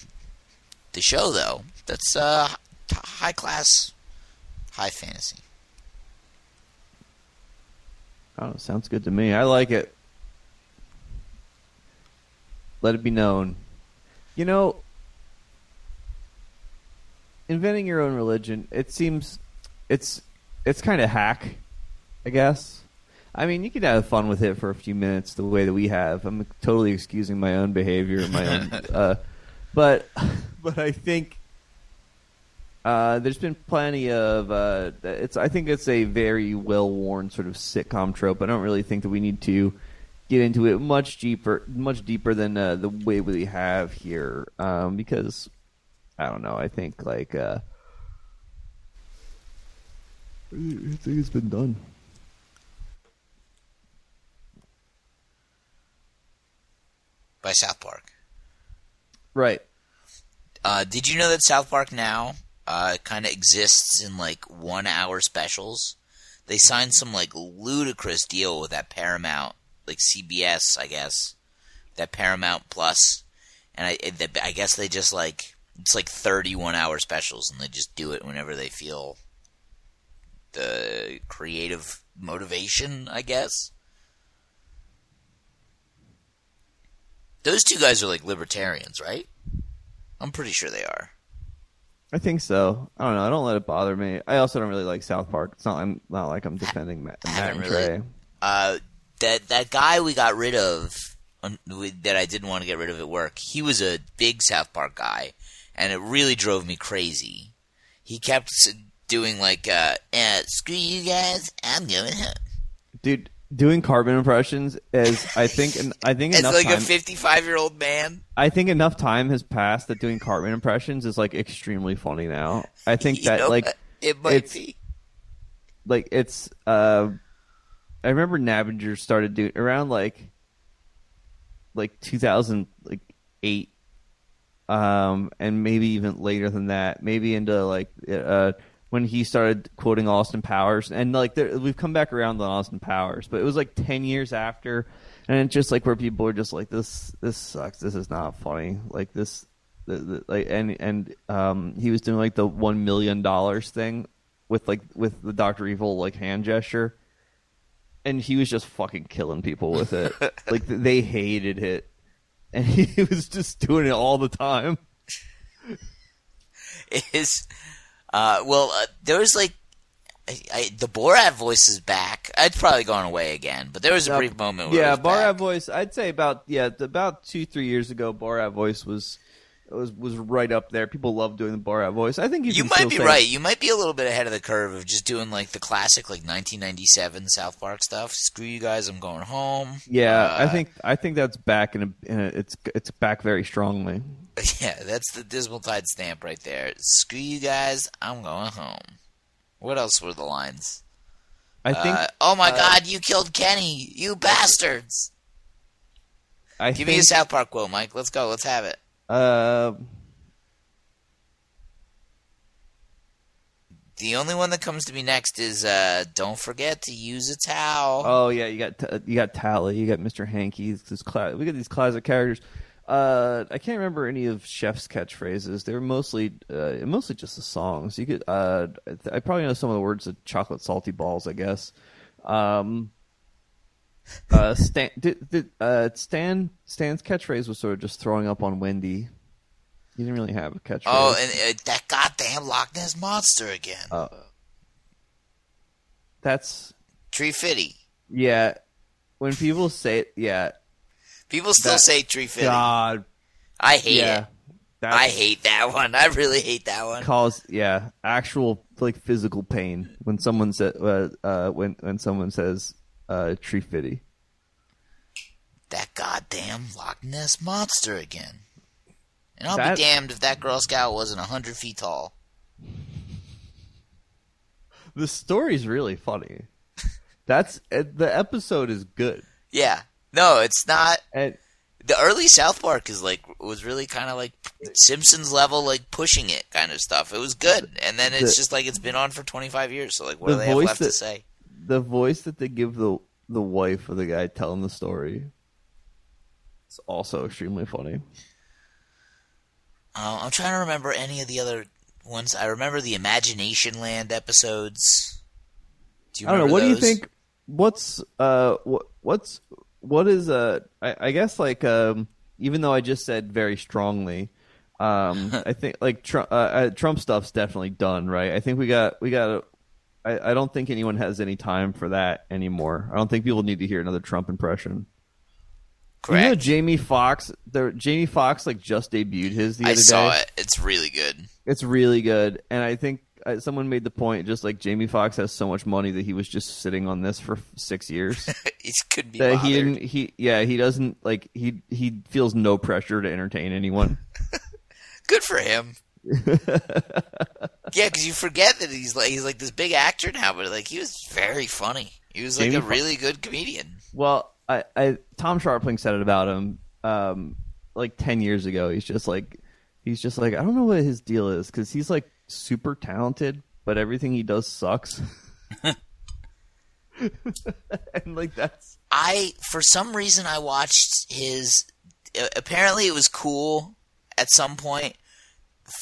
The show, though, that's uh, high class, high fantasy. I sounds good to me. I like it. Let it be known. You know, inventing your own religion, it seems it's it's kind of hack, I guess. I mean, you can have fun with it for a few minutes the way that we have. I'm totally excusing my own behavior my own uh but but I think uh, there's been plenty of uh, it's. I think it's a very well worn sort of sitcom trope. I don't really think that we need to get into it much deeper, much deeper than uh, the way we have here, um, because I don't know. I think like uh, I think it's been done. by South Park. Right. Uh, did you know that South Park now uh, kind of exists in like one hour specials? They signed some like ludicrous deal with that Paramount, like CBS, I guess, that Paramount Plus, and I, it- I guess they just like it's like thirty one hour specials, and they just do it whenever they feel the creative motivation, I guess. Those two guys are like libertarians, right? I'm pretty sure they are. I think so. I don't know. I don't let it bother me. I also don't really like South Park. It's not. I'm not like I'm defending Matt, Matt and really- Trey. Uh, that that guy we got rid of um, that I didn't want to get rid of at work. He was a big South Park guy, and it really drove me crazy. He kept s- doing like, uh, uh "Screw you guys, I'm going home." Dude, doing Cartman impressions is. I think. and I think It's enough like time. a 55 year old man. I think enough time has passed that doing Cartman impressions is like extremely funny now. I think that know like it might it's- be. like it's uh I remember Navinger started doing around like like 2000 like 8 um and maybe even later than that maybe into like uh when he started quoting Austin Powers. And like there, we've come back around on Austin Powers but it was like 10 years after. And it's just like where people are just like this this sucks. This is not funny. Like this the, the, like and and um he was doing like the 1 million dollars thing with like with the Doctor Evil like hand gesture, and he was just fucking killing people with it. like they hated it, and he was just doing it all the time. is uh well uh, there was like I, I, the Borat voice is back. It's probably gone away again, but there was a brief moment where yeah, it was Borat back. voice. I'd say about yeah, about two three years ago, Borat voice was was was right up there. People love doing the Borat voice. I think you, You might be right. You might be a little bit ahead of the curve of just doing like the classic like 1997 South Park stuff. Screw you guys, I'm going home. Yeah, I Uh, think I think that's back in a, in a it's it's back very strongly. Yeah, that's the Dismal Tide stamp right there. Screw you guys, I'm going home. What else were the lines? I think. Uh, oh my uh, God, you killed Kenny, you bastards! I Give think, me a South Park quote, Mike. Let's go. Let's have it. Uh, The only one that comes to me next is uh, don't forget to use a towel. Oh yeah, you got T- you got Towelie, you got Mr. Hanky. This cla- we got these classic characters. Uh, I can't remember any of Chef's catchphrases. They were mostly uh, mostly just the songs. You could uh, I th- I probably know some of the words of chocolate salty balls. I guess. Um, uh, Stan, did, did, uh, Stan Stan's catchphrase was sort of just throwing up on Wendy. He didn't really have a catchphrase. Oh, and uh, that goddamn Loch Ness monster again. Uh, that's Tree Fitty. yeah. When people say it, yeah, People still That- say Tree Fitty. God, I hate yeah. it. I hate that one. I really hate that one. cause yeah actual like physical pain when someone said uh, uh when when someone says uh tree fitty That goddamn Loch Ness monster again. And I'll That- be damned if that Girl Scout wasn't a hundred feet tall. the story's really funny that's uh, the episode is good Yeah. No, it's not. and The early South Park is like was really kind of like Simpsons level, like pushing it kind of stuff. It was good, and then it's The- just like it's been on for twenty five years. So like, what The do they have left that- to say? The voice that they give the the wife of the guy telling the story it's also extremely funny Uh, I'm trying to remember any of the other ones. I remember the Imagination Land episodes. Do I don't know. What do you think? What's uh what what's what is uh I, I guess like um even though I just said very strongly, um I think like Trump uh, uh, Trump stuff's definitely done right. I think we got we got. I, I don't think anyone has any time for that anymore. I don't think people need to hear another Trump impression. Correct. You know, Jamie Foxx. The Jamie Foxx like just debuted his the I other saw day. it. It's really good. It's really good, and I think uh, someone made the point just like Jamie Foxx has so much money that he was just sitting on this for six years. it could be that bothered. he didn't. He yeah, he doesn't like he he feels no pressure to entertain anyone. Good for him. Yeah, because you forget that he's like he's like this big actor now, but like he was very funny. He was like Jamie a Fo- really good comedian. well, I, I Tom Scharpling said it about him um like ten years ago. He's just like he's just like I don't know what his deal is because he's like super talented, but everything he does sucks. and like that's I for some reason I watched his. Apparently, it was cool at some point.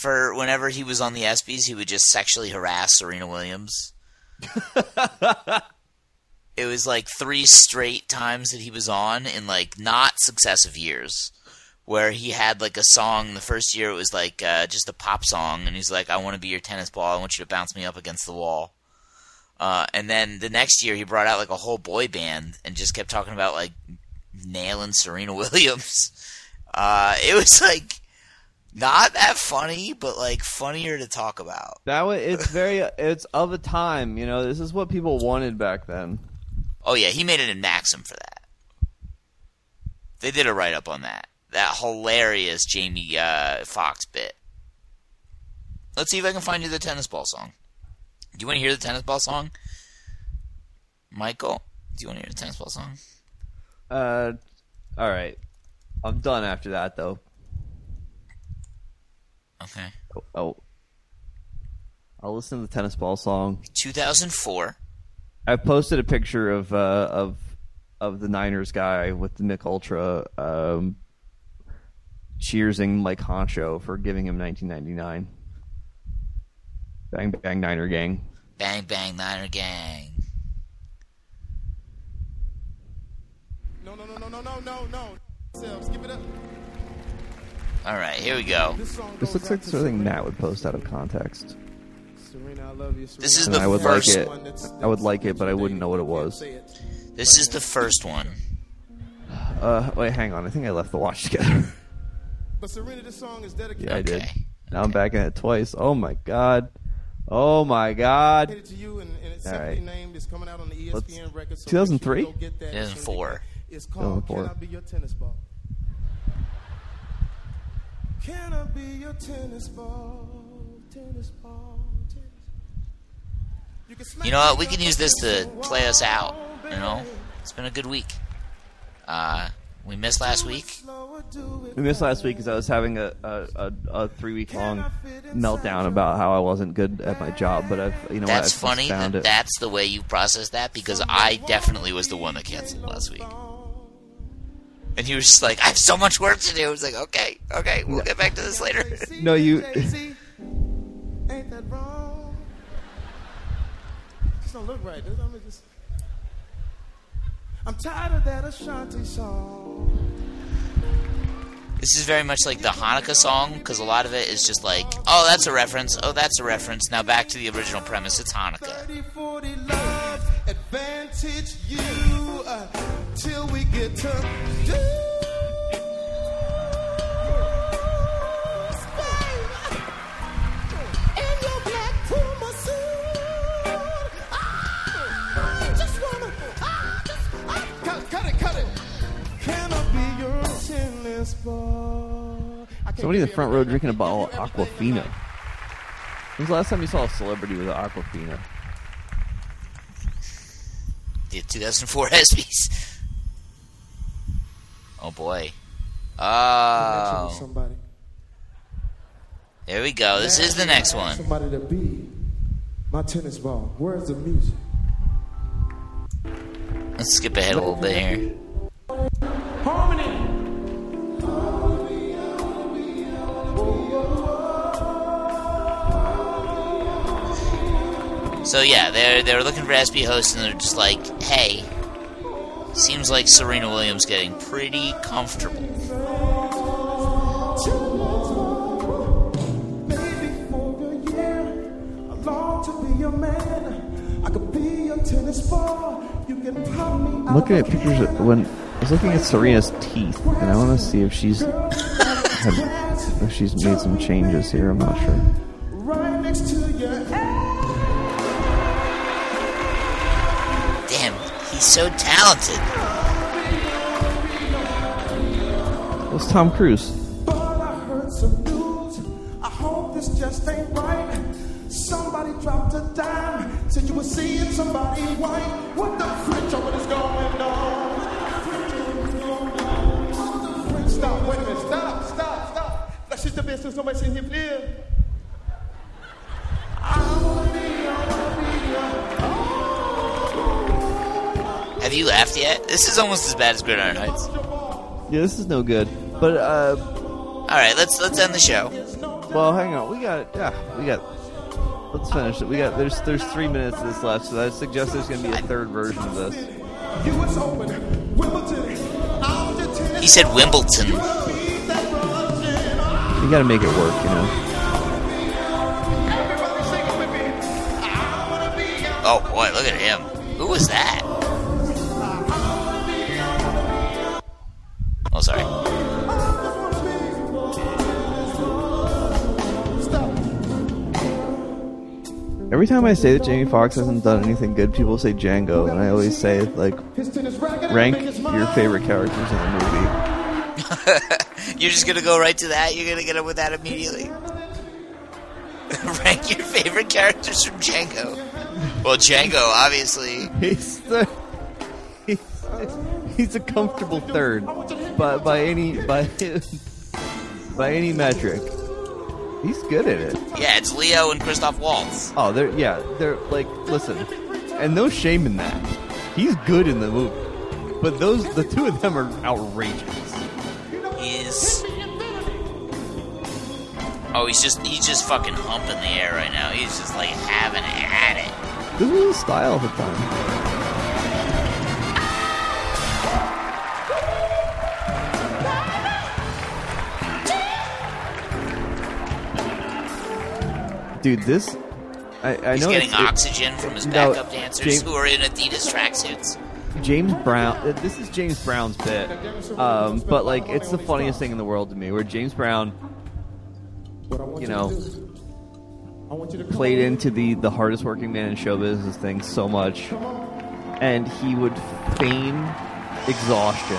For whenever he was on the ESPYS, he would just sexually harass Serena Williams. it was like three straight times that he was on in like not successive years, where he had like a song. The first year it was like uh, just a pop song, and he's like, "I want to be your tennis ball. I want you to bounce me up against the wall." Uh, and then the next year he brought out like a whole boy band and just kept talking about like nailing Serena Williams. Uh, it was like not that funny, but like funnier to talk about. That was it's very it's of a time. You know, this is what people wanted back then. Oh yeah, he made it in Maxim for that. They did a write up on that. That hilarious Jamie uh, Foxx bit. Let's see if I can find you the tennis ball song. Do you want to hear the tennis ball song, Michael? Do you want to hear the tennis ball song? Uh, all right. I'm done after that though. Okay. Oh, oh. I'll listen to the tennis ball song. 2004. I posted a picture of uh, of of the Niners guy with the Mich Ultra um, cheersing Mike Honcho for giving him 1999. Bang bang Niner gang. Bang bang Niner gang. No, no, no, no, no, no, no, no. Give it up. All right, here we go. This looks like something Matt would post out of context. Serena, I love you. This is And the I would first. like it. I would like it, but I wouldn't know what it was. This is the first one. Uh, wait, hang on. I think I left the watch together. But Serena, this song is dedicated yeah, I did. Now I'm back in it twice. Oh my god. Oh my god. to you, and, and it's All simply right. named. It's coming out on the Let's- ESPN record. So 2003? make sure you go get that. 2004. It's called 2004. "Can I Be Your Tennis Ball"? Can I be your tennis ball? Tennis ball. You, can You know what? We can use this to play us out. You know, it's been a good week. Uh, we missed last week. We missed last week because I was having a, a, a, a three week long meltdown about how I wasn't good at my job. But I've you know That's I've funny found that it. that's the way you process that because I definitely was the one that canceled last week. And he was just like, I have so much work to do. I was like, okay, okay, we'll get back to this later. No, you. Ain't that wrong? Just don't look right. Does I'm just. I'm tired of that Ashanti song. This is very much like the Hanukkah song because a lot of it is just like, oh, that's a reference. Oh, that's a reference. Now back to the original premise. It's Hanukkah. 30, 40 love, advantage you uh, till we get to do. In your black Puma suit. I just wanna, I just, I, cut, cut it, cut it. Can I be your tennis ball? I can't Somebody in the front row drinking a I bottle of can't give you everything. Aquafina. When's the last time you saw a celebrity with Aquafina? The 2004 ESPYs. Oh boy. Oh. Somebody. There we go. This is the next one. Somebody to be my tennis ball. Where's the music? Let's skip ahead a little bit here. Harmony. So yeah, they're they're looking for SB hosts, and they're just like, hey, seems like Serena Williams getting pretty comfortable. Looking at pictures of, when I was looking at Serena's teeth, and I want to see if she's had, if she's made some changes here. I'm not sure. So talented. What's Tom Cruise? But I heard some news. I hope this just ain't right. Somebody dropped a dime. Said you were seeing somebody white. What the French over is going on? Stop, wait a minute. Stop, stop, stop. That's just the best of somebody saying here, please. You laughed yet? This is almost as bad as Gridiron Heights. Yeah, this is no good. But uh, All right, let's let's end the show. well, hang on. We got yeah, we got. Let's finish it. We got there's there's three minutes of this left, so I suggest there's going to be a third version of this. US Open, Wimbledon, out to tennis. He said Wimbledon. Be You got to make it work, you know. Oh boy, look at him. Who was that? Every time I say that Jamie Foxx hasn't done anything good, people say Django, and I always say like, rank your favorite characters in the movie. You're just gonna go right to that? You're gonna get up with that immediately? Rank your favorite characters from Django. Well, Django, obviously. He's the he's, he's a comfortable third, by by any by by any metric. He's good at it. Yeah, it's Leo and Christoph Waltz. Oh, they're yeah, they're like listen, and no shame in that. He's good in the movie, but those the two of them are outrageous. He is. Oh, he's just he's just fucking humping the air right now. He's just like having at it. This was his style at the time. Dude, this I, I He's know getting it's- it- oxygen from his no, backup dancers James- who are in Adidas tracksuits. James Brown. uh, This is James Brown's bit, um, but like it's the funniest thing in the world to me. Where James Brown, you know, played into the the hardest working man in show business thing so much, and he would feign exhaustion.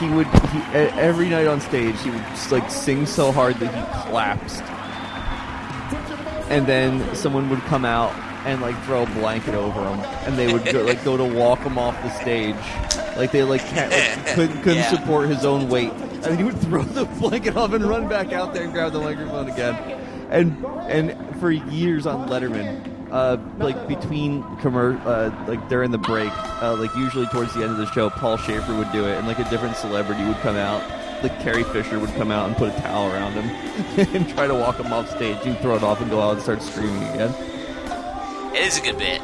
He would he, e- every night on stage he would just like sing so hard that he collapsed, and then someone would come out and like throw a blanket over him, and they would go, like go to walk him off the stage, like they like, can't, like couldn't couldn't Yeah. support his own weight, and he would throw the blanket off and run back out there and grab the microphone again, and and for years on Letterman. Uh, like between commer- uh, like during the break, uh, like usually towards the end of the show, Paul Shaffer would do it, and like a different celebrity would come out. Like Carrie Fisher would come out and put a towel around him and try to walk him off stage. He'd throw it off and go out and start screaming again. It is a good bit.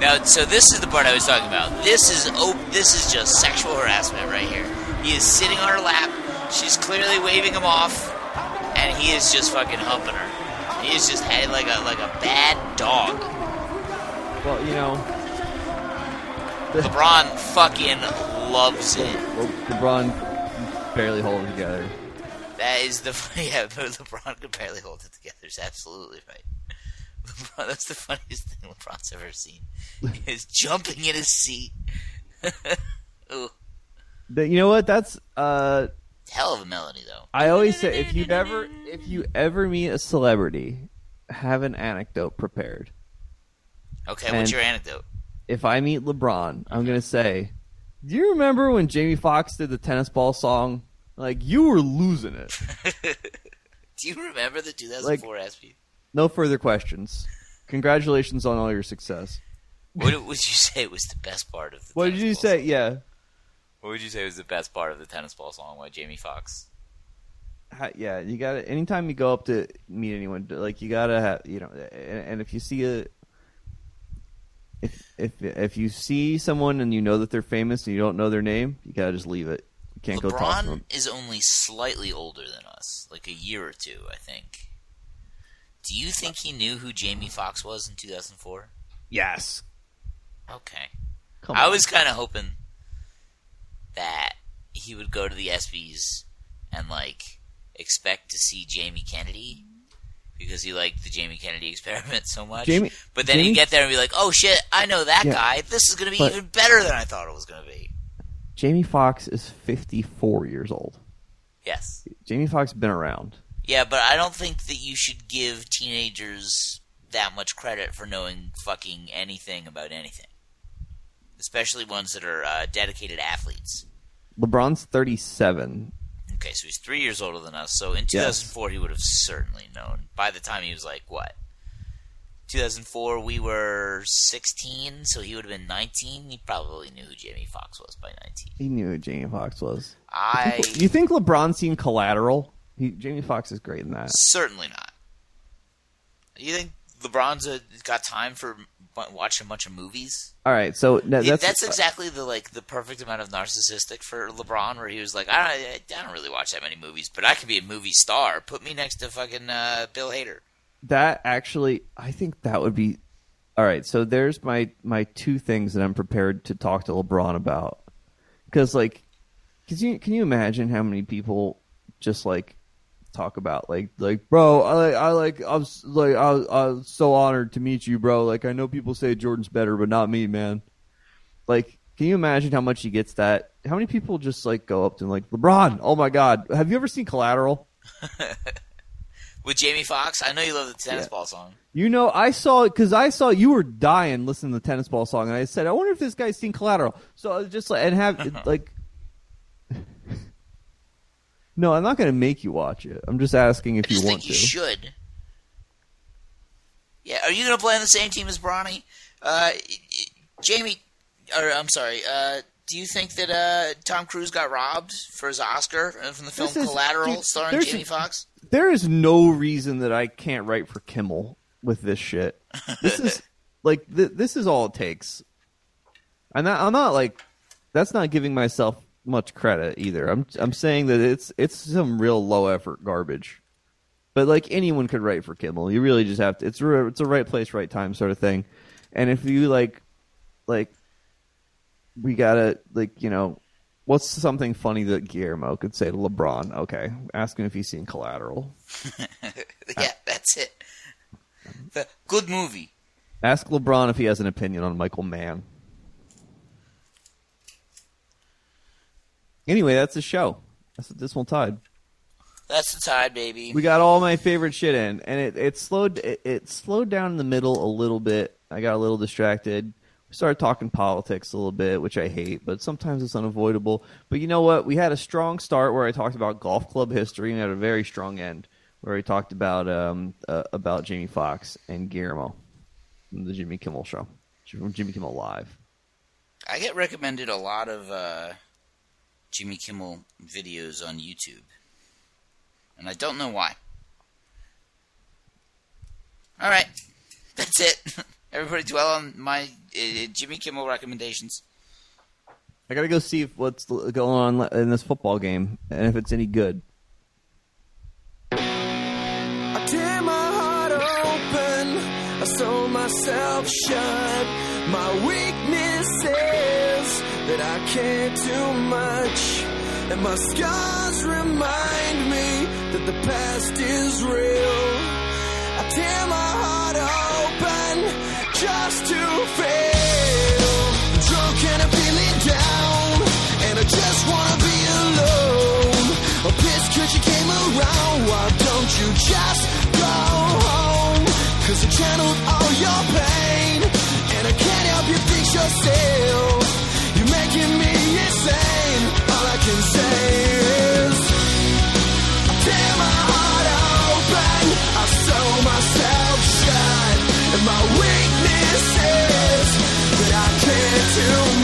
Now, so this is the part I was talking about. This is oh, this is just sexual harassment right here. He is sitting on her lap. She's clearly waving him off, and he is just fucking humping her. He is just head like a like a bad dog. Well, you know, LeBron fucking loves it. Le- LeBron barely hold it together. That is the yeah. But LeBron could barely hold it together. Is absolutely right. LeBron, that's the funniest thing LeBron's ever seen. He is jumping in his seat. Ooh, That- you know what? That's uh, hell of a melody though. I always say if you ever if you ever meet a celebrity, have an anecdote prepared. Okay, And- what's your anecdote? If I meet LeBron, I'm gonna say, "Do you remember when Jamie Foxx did the tennis ball song? Like you were losing it." Do you remember the 2004 SP? No further questions. Congratulations on all your success. What would you say was the best part of the What did you say? Yeah. What would you say was the best part of the tennis ball song by Jamie Foxx? Yeah, you got to Anytime you go up to meet anyone, like you gotta have, you know, and, and if you see a, if if if you see someone and you know that they're famous and you don't know their name, you gotta just leave it. You can't go talk to them. LeBron is only slightly older than us, like a year or two, I think. Do you think he knew who Jamie Foxx was in 2004? Yes. Okay. Come I on. was kind of hoping that he would go to the ESPYS and like expect to see Jamie Kennedy because he liked the Jamie Kennedy experiment so much. Jamie- but then Jamie- he'd get there and be like, "Oh shit, I know that Yeah, guy. This is going to be even better than I thought it was going to be." Jamie Foxx is 54 years old. Yes. Jamie Foxx been around. Yeah, but I don't think that you should give teenagers that much credit for knowing fucking anything about anything. Especially ones that are uh, dedicated athletes. LeBron's 37. Okay, so he's three years older than us. So in Yes. 2004, he would have certainly known. By the time he was like, what? 2004, we were 16, so he would have been 19. He probably knew who Jamie Foxx was by 19. He knew who Jamie Foxx was. I You think LeBron's seen Collateral? He, Jamie Foxx is great in that. certainly not. You think LeBron's a, got time for watching a bunch of movies. All right, so that's that's, exactly the like the perfect amount of narcissistic for LeBron, where he was like, I don't, I don't really watch that many movies, but I could be a movie star. Put me next to fucking uh, Bill Hader. that actually I think that would be all right. So there's my my two things that I'm prepared to talk to LeBron about because like, can you can you imagine how many people just like talk about. Like like bro I like I like I'm like I was, I was so honored to meet you bro. Like I know people say Jordan's better but not me man. Like can you imagine how much he gets that? How many people just like go up to him like LeBron oh my god. Have you ever seen Collateral? With Jamie Foxx, I know you love the tennis ball song. You know, I saw it because I saw you were dying listening to the tennis ball song, and I said, I wonder if this guy's seen Collateral. So I was just like, and have like, no, I'm not going to make you watch it. I'm just asking if I you want think to. you should. Yeah, are you going to play on the same team as Bronny? Uh, Jamie, or I'm sorry. Uh, do you think that uh, Tom Cruise got robbed for his Oscar uh, from the film is- Collateral, dude, starring Jamie Foxx? There is no reason that I can't write for Kimmel with this shit. This is like th- this is all it takes. I'm not, I'm not like that's not giving myself much credit either. I'm I'm saying that it's it's some real low effort garbage. But like anyone could write for Kimmel. You really just have to. It's a, it's a right place, right time sort of thing. And if you like, like, we gotta like you know, what's something funny that Guillermo could say to LeBron? Okay, ask him if he's seen Collateral. yeah, that's it. The good movie. Ask LeBron if he has an opinion on Michael Mann. Anyway, that's the show. That's the Dismal Tide. That's the tide, baby. We got all my favorite shit in, and it, it slowed it, it slowed down in the middle a little bit. I got a little distracted. We started talking politics a little bit, which I hate, but sometimes it's unavoidable. But you know what? We had a strong start where I talked about golf club history, and had a very strong end where we talked about um, uh, about Jamie Foxx and Guillermo from the Jimmy Kimmel show, from Jimmy Kimmel Live. I get recommended a lot of uh, Jimmy Kimmel videos on YouTube, and I don't know why. All right, that's it. Everybody dwell on my uh, Jimmy Kimmel recommendations. I gotta go see if what's going on in this football game and if it's any good. I tear my heart open, I sew myself shut. My weakness is that I can't do much, and my scars remind me that the past is real. I tear my heart open just to fail. Drunk and I'm feeling down, and I just wanna be alone. I'm pissed cause you came around. Why don't you just go home? Cause I channeled all your pain, and I can't help you fix yourself. All I can say is. I tear my heart open, I myself and my weakness is that I can't do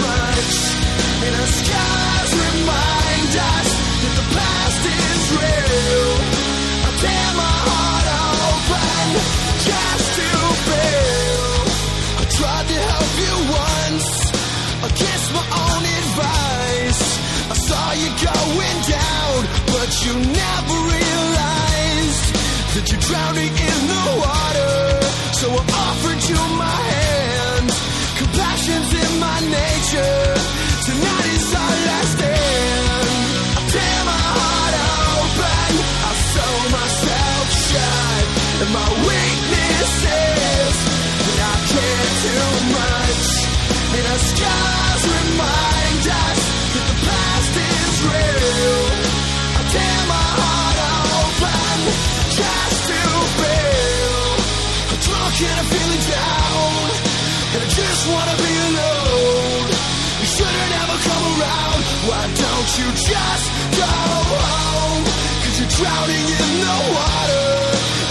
drowning in the water. So I offered you my hand. You just go home? Cause you're drowning in the water.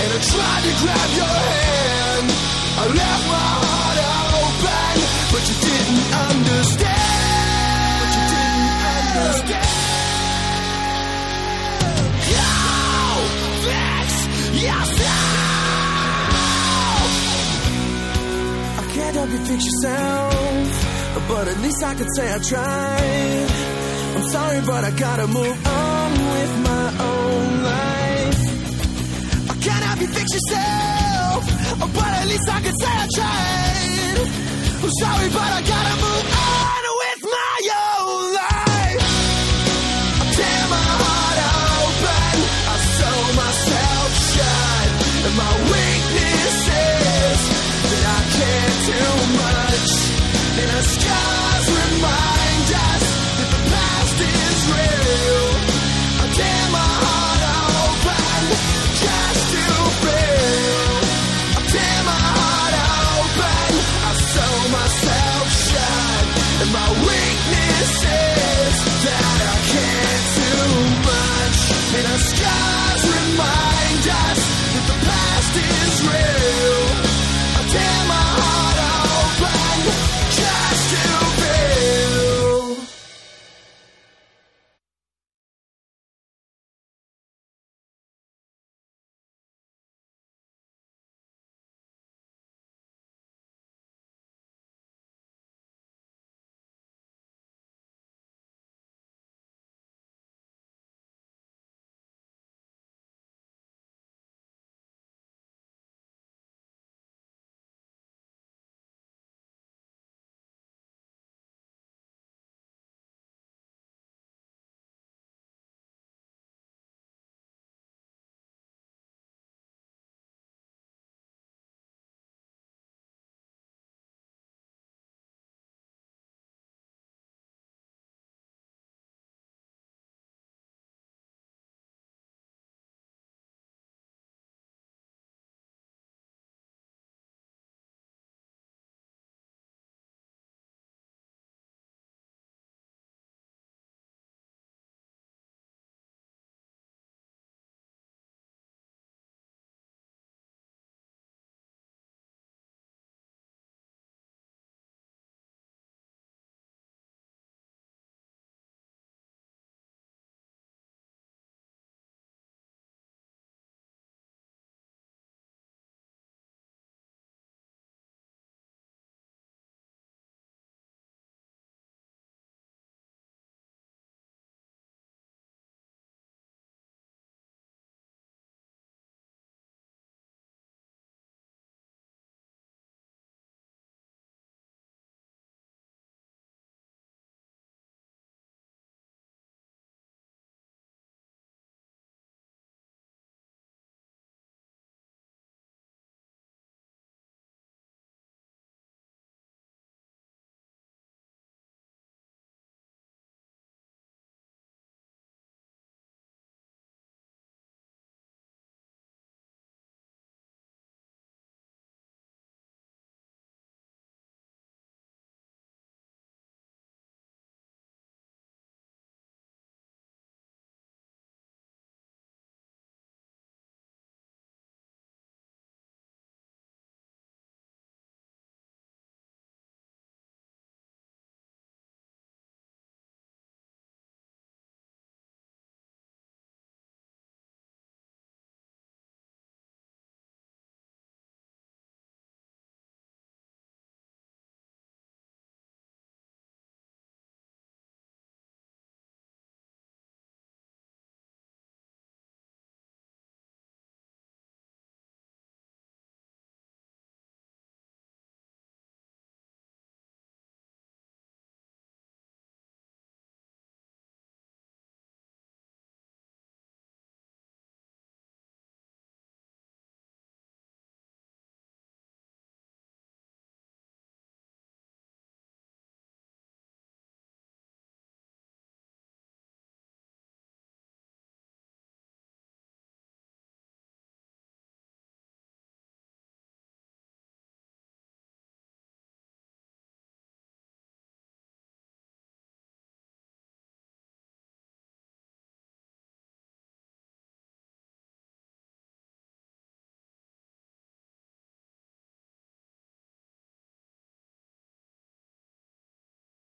And I tried to grab your hand. I left my heart open, but you didn't understand. But you didn't understand. You fix yourself. I can't help you fix yourself, but at least I could say I tried. Sorry, but I gotta move on with my own life. I help you fix yourself, but at least I can say I tried. I'm sorry, but I gotta move